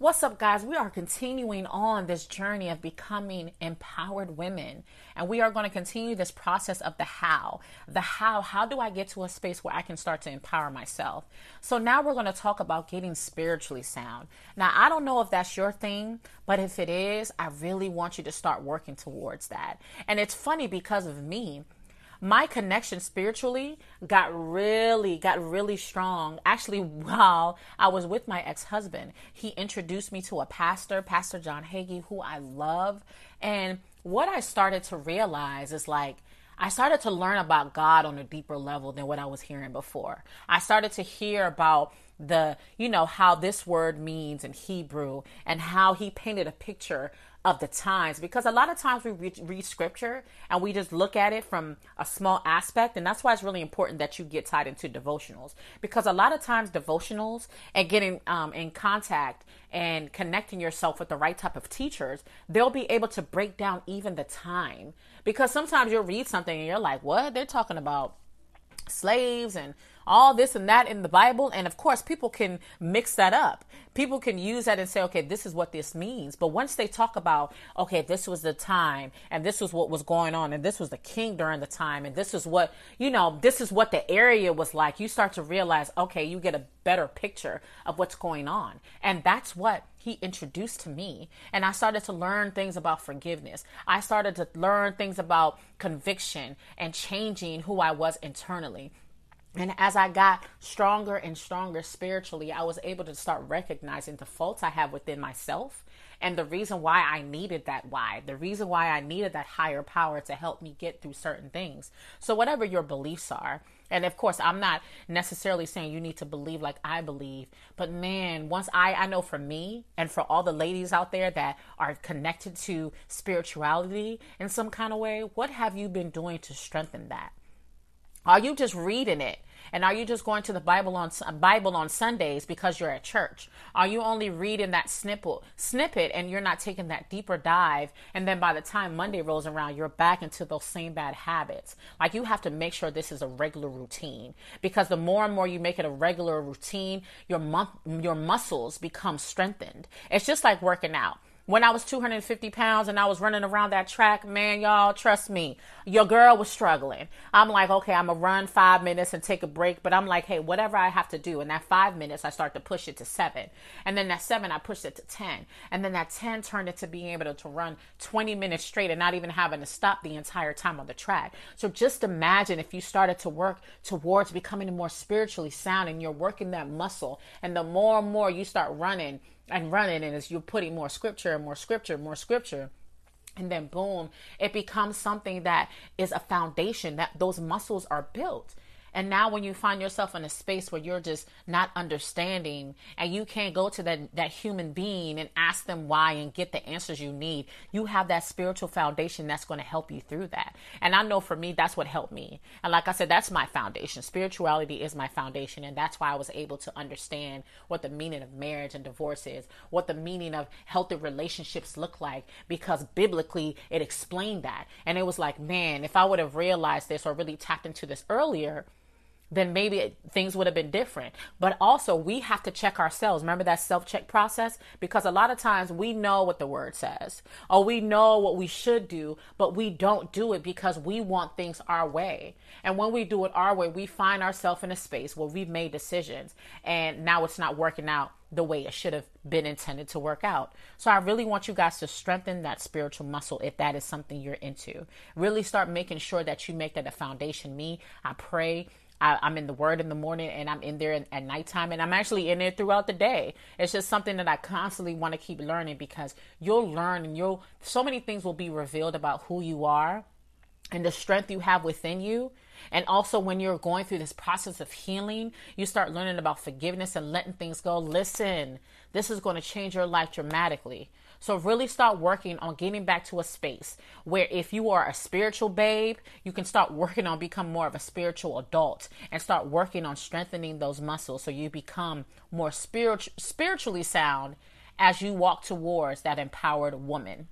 What's up, guys? We are continuing on this journey of becoming empowered women. And we are going to continue this process of the how. The how. How do I get to a space where I can start to empower myself? So now we're going to talk about getting spiritually sound. Now, I don't know if that's your thing, but if it is, I really want you to start working towards that. And it's funny because of me my connection spiritually got really got really strong actually while i was with my ex-husband he introduced me to a pastor pastor john hagee who i love and what i started to realize is like I started to learn about God on a deeper level than what I was hearing before. I started to hear about the, you know, how this word means in Hebrew and how he painted a picture of the times because a lot of times we read, read, scripture and we just look at it from a small aspect and that's why it's really important that you get tied into devotionals because a lot of times devotionals and getting um, in contact and connecting yourself with the right type of teachers they'll be able to break down even the time because sometimes you'll read something and you're like what? They're talking about slaves and all this and that in the Bible. And of course, people can mix that up. People can use that and say, okay, this is what this means. But once they talk about, okay, this was the time and this was what was going on and this was the king during the time and this is what, you know, this is what the area was like, you start to realize, okay, you get a better picture of what's going on. And that's what he introduced to me. And I started to learn things about forgiveness. I started to learn things about conviction and changing who I was internally. And as I got stronger and stronger spiritually, I was able to start recognizing the faults I have within myself and the reason why I needed that why, the reason why I needed that higher power to help me get through certain things. So, whatever your beliefs are, and of course, I'm not necessarily saying you need to believe like I believe, but man, once I, I know for me and for all the ladies out there that are connected to spirituality in some kind of way, what have you been doing to strengthen that? Are you just reading it? And are you just going to the Bible on Bible on Sundays because you're at church? Are you only reading that snippet snippet and you're not taking that deeper dive? And then by the time Monday rolls around, you're back into those same bad habits. Like you have to make sure this is a regular routine because the more and more you make it a regular routine, your mu- your muscles become strengthened. It's just like working out when I was 250 pounds and I was running around that track, man, y'all, trust me, your girl was struggling. I'm like, okay, I'm gonna run five minutes and take a break, but I'm like, hey, whatever I have to do. In that five minutes, I start to push it to seven. And then that seven, I pushed it to 10. And then that 10 turned into being able to, to run 20 minutes straight and not even having to stop the entire time on the track. So just imagine if you started to work towards becoming more spiritually sound and you're working that muscle. And the more and more you start running, and running and as you're putting more scripture and more scripture more scripture. And then boom it becomes something that is a foundation that those muscles are built and now when you find yourself in a space where you're just not understanding and you can't go to that, that human being and ask them why and get the answers you need, you have that spiritual foundation that's going to help you through that. And I know for me, that's what helped me. And like I said, that's my foundation. Spirituality is my foundation. And that's why I was able to understand what the meaning of marriage and divorce is, what the meaning of healthy relationships look like, because biblically it explained that. And it was like, man, if I would have realized this or really tapped into this earlier, then maybe things would have been different. But also, we have to check ourselves. Remember that self check process? Because a lot of times we know what the word says, or we know what we should do, but we don't do it because we want things our way. And when we do it our way, we find ourselves in a space where we've made decisions and now it's not working out the way it should have been intended to work out. So I really want you guys to strengthen that spiritual muscle if that is something you're into. Really start making sure that you make that a foundation. Me, I pray I, am in the Word in the morning and I'm in there at nighttime and I'm actually in there throughout the day. It's just something that I constantly want to keep learning because you'll learn and you'll, so many things will be revealed about who you are and the strength you have within you. And also, when you're going through this process of healing, you start learning about forgiveness and letting things go. Listen, this is going to change your life dramatically. So really start working on getting back to a space where if you are a spiritual babe, you can start working on become more of a spiritual adult and start working on strengthening those muscles so you become more spiritual spiritually sound as you walk towards that empowered woman.